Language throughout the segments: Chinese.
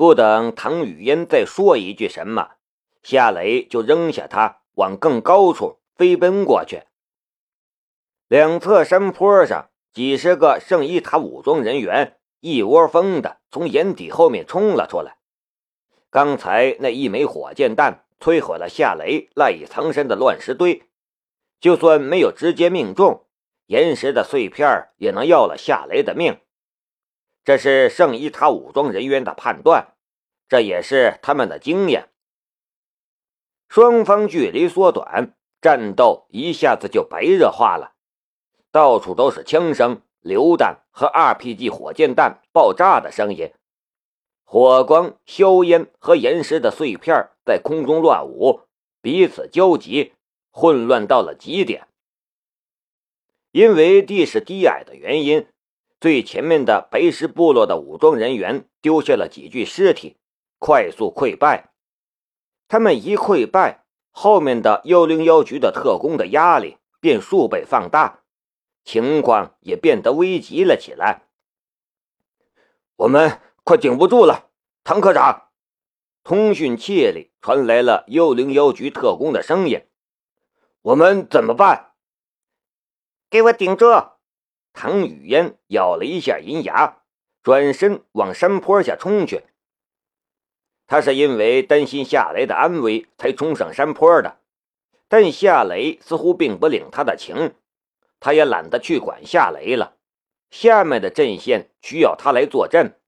不等唐雨嫣再说一句什么，夏雷就扔下他往更高处飞奔过去。两侧山坡上，几十个圣伊塔武装人员一窝蜂的从掩体后面冲了出来。刚才那一枚火箭弹摧毁了夏雷赖以藏身的乱石堆，就算没有直接命中，岩石的碎片也能要了夏雷的命。这是圣伊塔武装人员的判断，这也是他们的经验。双方距离缩短，战斗一下子就白热化了。到处都是枪声、榴弹和 RPG 火箭弹爆炸的声音，火光、硝烟和岩石的碎片在空中乱舞，彼此交集，混乱到了极点。因为地势低矮的原因，最前面的白石部落的武装人员丢下了几具尸体，快速溃败。他们一溃败，后面的幺零幺局的特工的压力便数倍放大。情况也变得危急了起来。我们快顶不住了，唐科长！通讯器里传来了幺零幺局特工的声音：“我们怎么办？”给我顶住！唐雨嫣咬了一下银牙，转身往山坡下冲去。他是因为担心夏雷的安危才冲上山坡的，但夏雷似乎并不领他的情。他也懒得去管夏雷了，下面的阵线需要他来坐镇。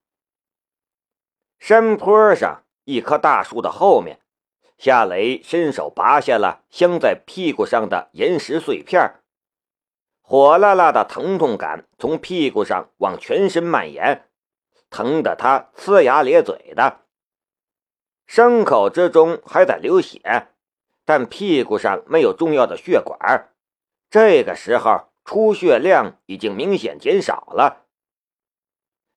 山坡上一棵大树的后面，夏雷伸手拔下了镶在屁股上的岩石碎片，火辣辣的疼痛感从屁股上往全身蔓延，疼得他呲牙咧嘴的。伤口之中还在流血，但屁股上没有重要的血管。这个时候出血量已经明显减少了，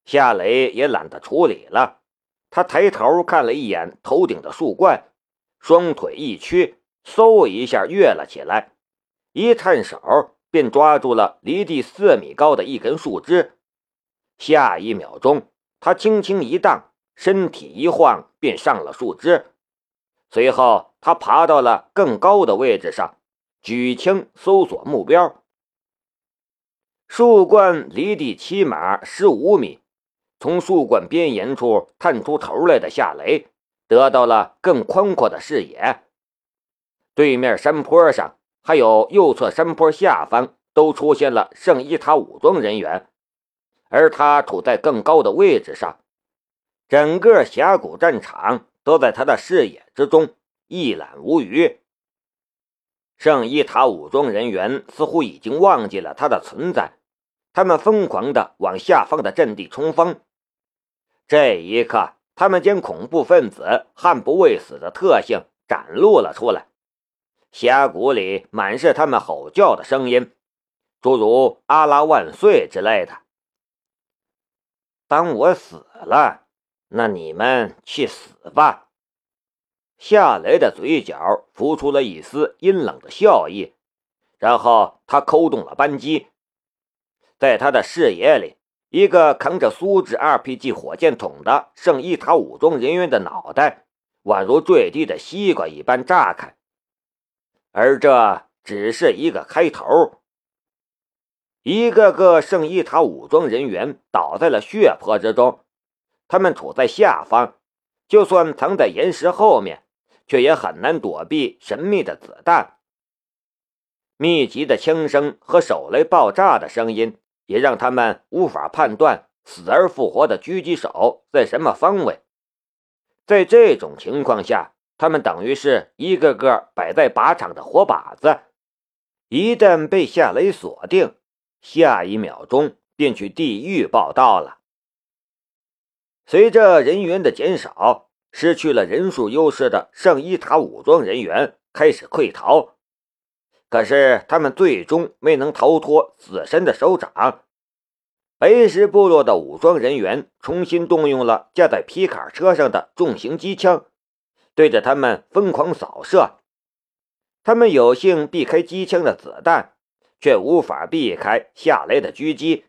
夏雷也懒得处理了。他抬头看了一眼头顶的树冠，双腿一屈，嗖一下跃了起来，一探手便抓住了离地四米高的一根树枝。下一秒钟，他轻轻一荡，身体一晃便上了树枝。随后，他爬到了更高的位置上。举枪搜索目标。树冠离地起码十五米，从树冠边沿处探出头来的夏雷得到了更宽阔的视野。对面山坡上还有右侧山坡下方都出现了圣伊塔武装人员，而他处在更高的位置上，整个峡谷战场都在他的视野之中，一览无余。圣伊塔武装人员似乎已经忘记了他的存在，他们疯狂地往下方的阵地冲锋。这一刻，他们将恐怖分子悍不畏死的特性展露了出来。峡谷里满是他们吼叫的声音，诸如“阿拉万岁”之类的。当我死了，那你们去死吧。夏雷的嘴角浮出了一丝阴冷的笑意，然后他扣动了扳机。在他的视野里，一个扛着苏制 RPG 火箭筒的圣伊塔武装人员的脑袋宛如坠地的西瓜一般炸开，而这只是一个开头。一个个圣伊塔武装人员倒在了血泊之中，他们处在下方，就算藏在岩石后面。却也很难躲避神秘的子弹。密集的枪声和手雷爆炸的声音，也让他们无法判断死而复活的狙击手在什么方位。在这种情况下，他们等于是一个个摆在靶场的活靶子，一旦被夏雷锁定，下一秒钟便去地狱报道了。随着人员的减少。失去了人数优势的圣伊塔武装人员开始溃逃，可是他们最终没能逃脱死神的手掌。白石部落的武装人员重新动用了架在皮卡车上的重型机枪，对着他们疯狂扫射。他们有幸避开机枪的子弹，却无法避开下来的狙击，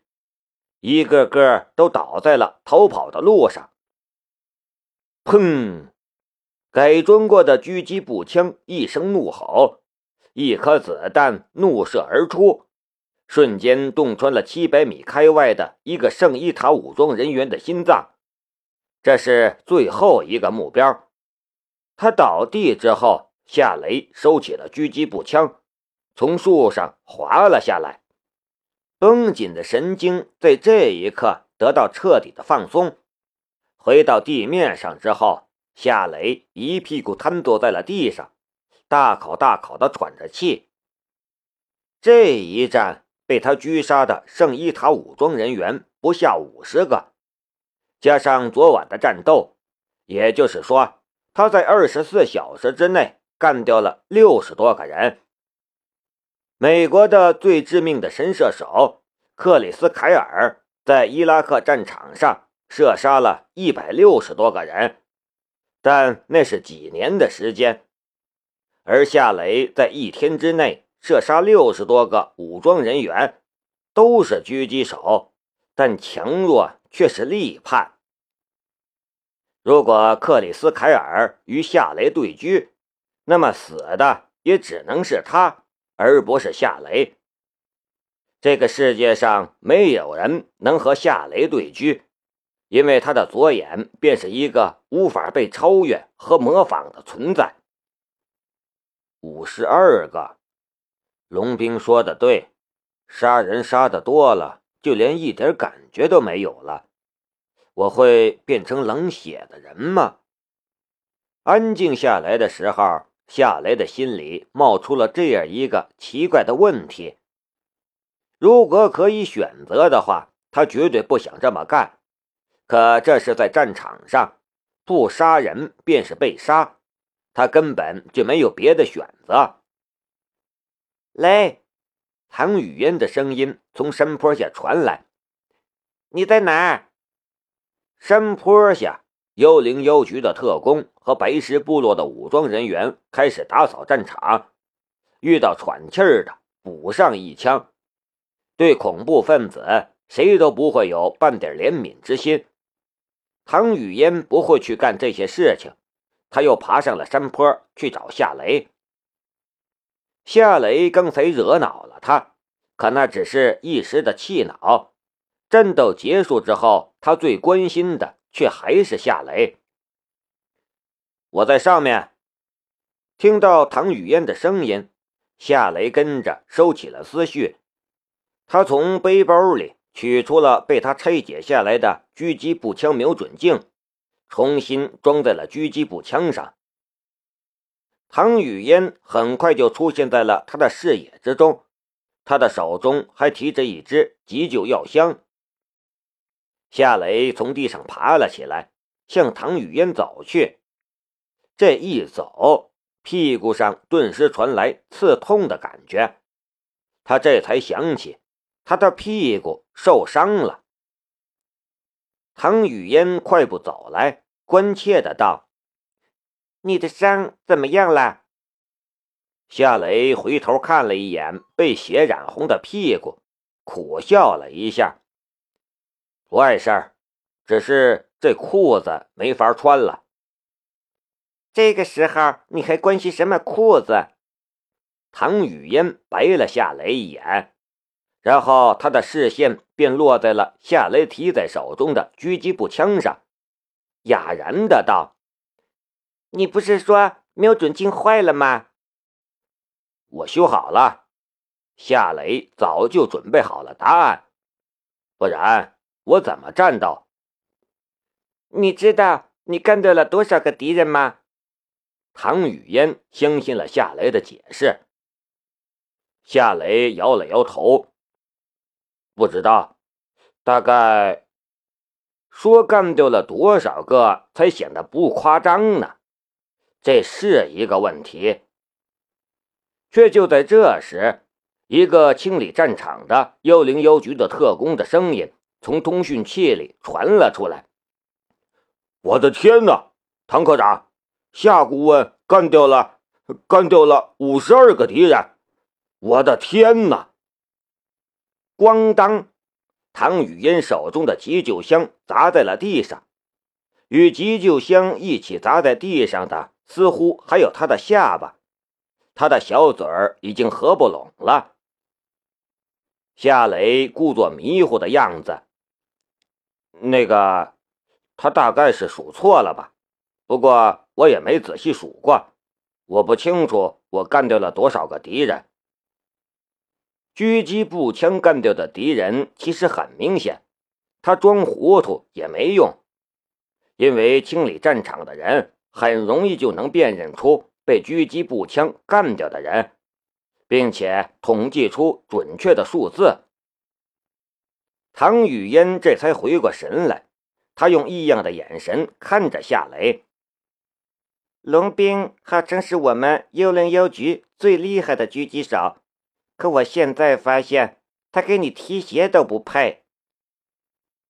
一个个都倒在了逃跑的路上。砰！改装过的狙击步枪一声怒吼，一颗子弹怒射而出，瞬间洞穿了七百米开外的一个圣伊塔武装人员的心脏。这是最后一个目标。他倒地之后，夏雷收起了狙击步枪，从树上滑了下来。绷紧的神经在这一刻得到彻底的放松。回到地面上之后，夏雷一屁股瘫坐在了地上，大口大口的喘着气。这一战被他狙杀的圣伊塔武装人员不下五十个，加上昨晚的战斗，也就是说，他在二十四小时之内干掉了六十多个人。美国的最致命的神射手克里斯凯尔在伊拉克战场上。射杀了一百六十多个人，但那是几年的时间。而夏雷在一天之内射杀六十多个武装人员，都是狙击手，但强弱却是立判。如果克里斯凯尔与夏雷对狙，那么死的也只能是他，而不是夏雷。这个世界上没有人能和夏雷对狙。因为他的左眼便是一个无法被超越和模仿的存在。五十二个，龙兵说的对，杀人杀的多了，就连一点感觉都没有了。我会变成冷血的人吗？安静下来的时候，夏雷的心里冒出了这样一个奇怪的问题：如果可以选择的话，他绝对不想这么干。可这是在战场上，不杀人便是被杀，他根本就没有别的选择。雷，唐雨嫣的声音从山坡下传来：“你在哪儿？”山坡下，幽灵幽局的特工和白石部落的武装人员开始打扫战场，遇到喘气儿的，补上一枪。对恐怖分子，谁都不会有半点怜悯之心。唐雨嫣不会去干这些事情，他又爬上了山坡去找夏雷。夏雷刚才惹恼了他，可那只是一时的气恼。战斗结束之后，他最关心的却还是夏雷。我在上面听到唐雨嫣的声音，夏雷跟着收起了思绪，他从背包里。取出了被他拆解下来的狙击步枪瞄准镜，重新装在了狙击步枪上。唐雨嫣很快就出现在了他的视野之中，他的手中还提着一支急救药箱。夏雷从地上爬了起来，向唐雨嫣走去。这一走，屁股上顿时传来刺痛的感觉，他这才想起。他的屁股受伤了。唐雨嫣快步走来，关切的道：“你的伤怎么样了？”夏雷回头看了一眼被血染红的屁股，苦笑了一下：“不碍事儿，只是这裤子没法穿了。”这个时候你还关心什么裤子？唐雨嫣白了夏雷一眼。然后他的视线便落在了夏雷提在手中的狙击步枪上，哑然的道：“你不是说瞄准镜坏了吗？”我修好了。夏雷早就准备好了答案，不然我怎么战斗？你知道你干掉了多少个敌人吗？唐雨嫣相信了夏雷的解释。夏雷摇了摇头。不知道，大概说干掉了多少个才显得不夸张呢？这是一个问题。却就在这时，一个清理战场的幺零幺局的特工的声音从通讯器里传了出来：“我的天哪，唐科长，夏顾问干掉了，干掉了五十二个敌人！我的天哪！”咣当！唐雨嫣手中的急救箱砸在了地上，与急救箱一起砸在地上的，似乎还有他的下巴。他的小嘴儿已经合不拢了。夏雷故作迷糊的样子。那个，他大概是数错了吧？不过我也没仔细数过，我不清楚我干掉了多少个敌人。狙击步枪干掉的敌人其实很明显，他装糊涂也没用，因为清理战场的人很容易就能辨认出被狙击步枪干掉的人，并且统计出准确的数字。唐雨嫣这才回过神来，她用异样的眼神看着夏雷。龙兵号称是我们幽灵邮局最厉害的狙击手。可我现在发现，他给你提鞋都不配。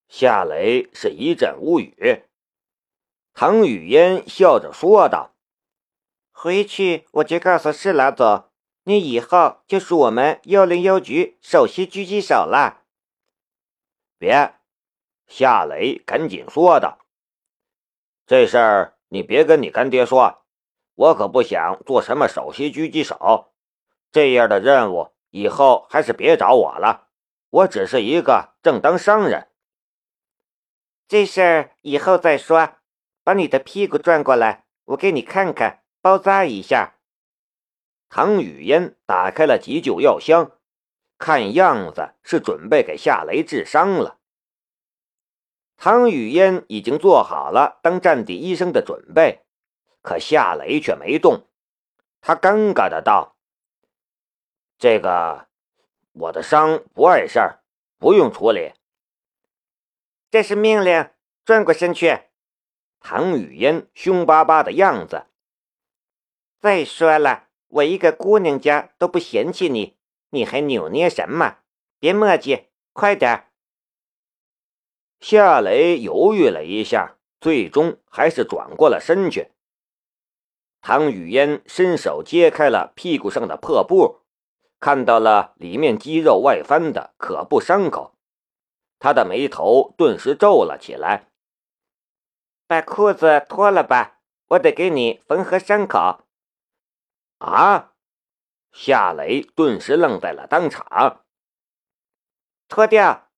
夏雷是一阵无语。唐雨嫣笑着说道：“回去我就告诉施老总，你以后就是我们幺零幺局首席狙击手了。”别，夏雷赶紧说道：“这事儿你别跟你干爹说，我可不想做什么首席狙击手，这样的任务。”以后还是别找我了，我只是一个正当商人。这事儿以后再说。把你的屁股转过来，我给你看看，包扎一下。唐雨嫣打开了急救药箱，看样子是准备给夏雷治伤了。唐雨嫣已经做好了当战地医生的准备，可夏雷却没动。他尴尬的道。这个，我的伤不碍事儿，不用处理。这是命令，转过身去。唐雨嫣凶巴巴的样子。再说了，我一个姑娘家都不嫌弃你，你还扭捏什么？别磨叽，快点。夏雷犹豫了一下，最终还是转过了身去。唐雨嫣伸手揭开了屁股上的破布。看到了里面肌肉外翻的可怖伤口，他的眉头顿时皱了起来。把裤子脱了吧，我得给你缝合伤口。啊！夏雷顿时愣在了当场。脱掉！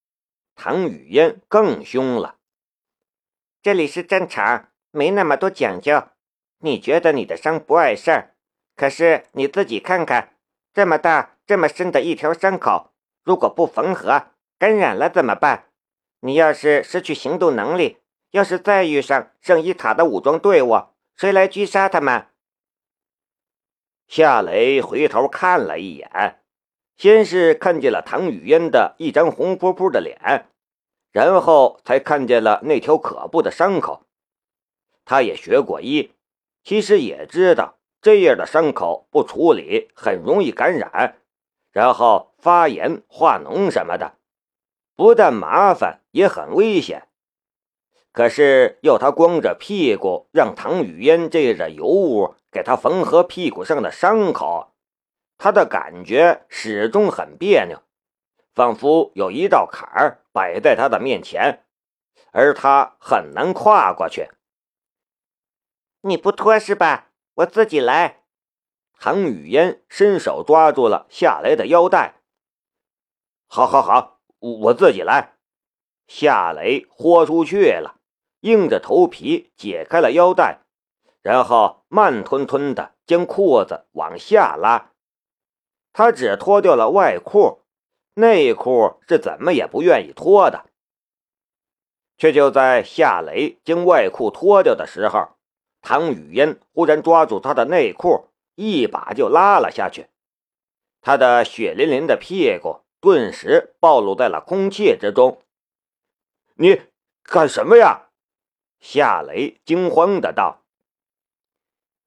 唐雨嫣更凶了。这里是战场，没那么多讲究。你觉得你的伤不碍事儿，可是你自己看看。这么大、这么深的一条伤口，如果不缝合，感染了怎么办？你要是失去行动能力，要是再遇上圣伊塔的武装队伍，谁来狙杀他们？夏雷回头看了一眼，先是看见了唐雨嫣的一张红扑扑的脸，然后才看见了那条可怖的伤口。他也学过医，其实也知道。这样的伤口不处理很容易感染，然后发炎化脓什么的，不但麻烦，也很危险。可是要他光着屁股让唐雨嫣这个尤物给他缝合屁股上的伤口，他的感觉始终很别扭，仿佛有一道坎儿摆在他的面前，而他很难跨过去。你不脱是吧？我自己来。唐雨嫣伸手抓住了夏雷的腰带。好，好，好，我自己来。夏雷豁出去了，硬着头皮解开了腰带，然后慢吞吞的将裤子往下拉。他只脱掉了外裤，内裤是怎么也不愿意脱的。却就在夏雷将外裤脱掉的时候。唐雨嫣忽然抓住他的内裤，一把就拉了下去。他的血淋淋的屁股顿时暴露在了空气之中。“你干什么呀？”夏雷惊慌的道。“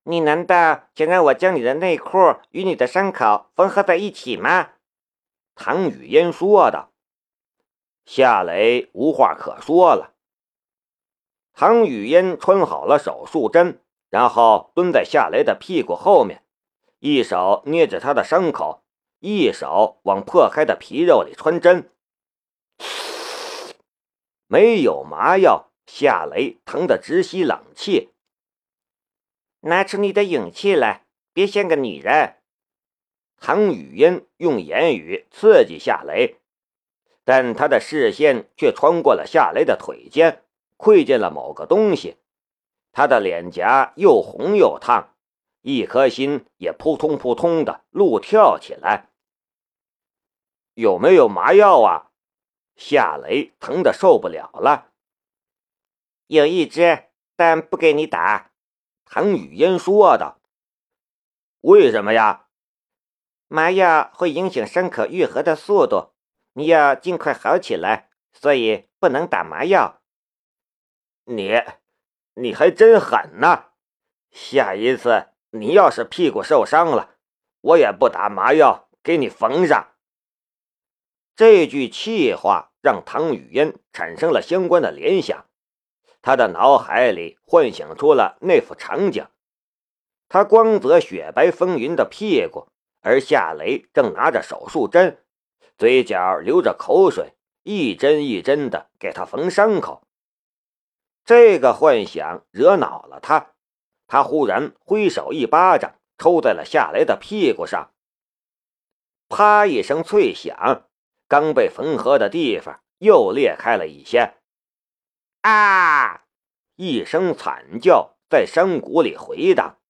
你难道想让我将你的内裤与你的伤口缝合在一起吗？”唐雨嫣说道。夏雷无话可说了。唐雨嫣穿好了手术针，然后蹲在夏雷的屁股后面，一手捏着他的伤口，一手往破开的皮肉里穿针。没有麻药，夏雷疼得直吸冷气。拿出你的勇气来，别像个女人！唐雨嫣用言语刺激夏雷，但他的视线却穿过了夏雷的腿间，窥见了某个东西。他的脸颊又红又烫，一颗心也扑通扑通的怒跳起来。有没有麻药啊？夏雷疼得受不了了。有一支，但不给你打。唐雨嫣说道。为什么呀？麻药会影响伤口愈合的速度，你要尽快好起来，所以不能打麻药。你，你还真狠呐！下一次你要是屁股受伤了，我也不打麻药给你缝上。这句气话让唐雨嫣产生了相关的联想，他的脑海里幻想出了那幅场景：他光泽雪白风云的屁股。而夏雷正拿着手术针，嘴角流着口水，一针一针的给他缝伤口。这个幻想惹恼了他，他忽然挥手一巴掌抽在了夏雷的屁股上。啪一声脆响，刚被缝合的地方又裂开了一些。啊！一声惨叫在山谷里回荡。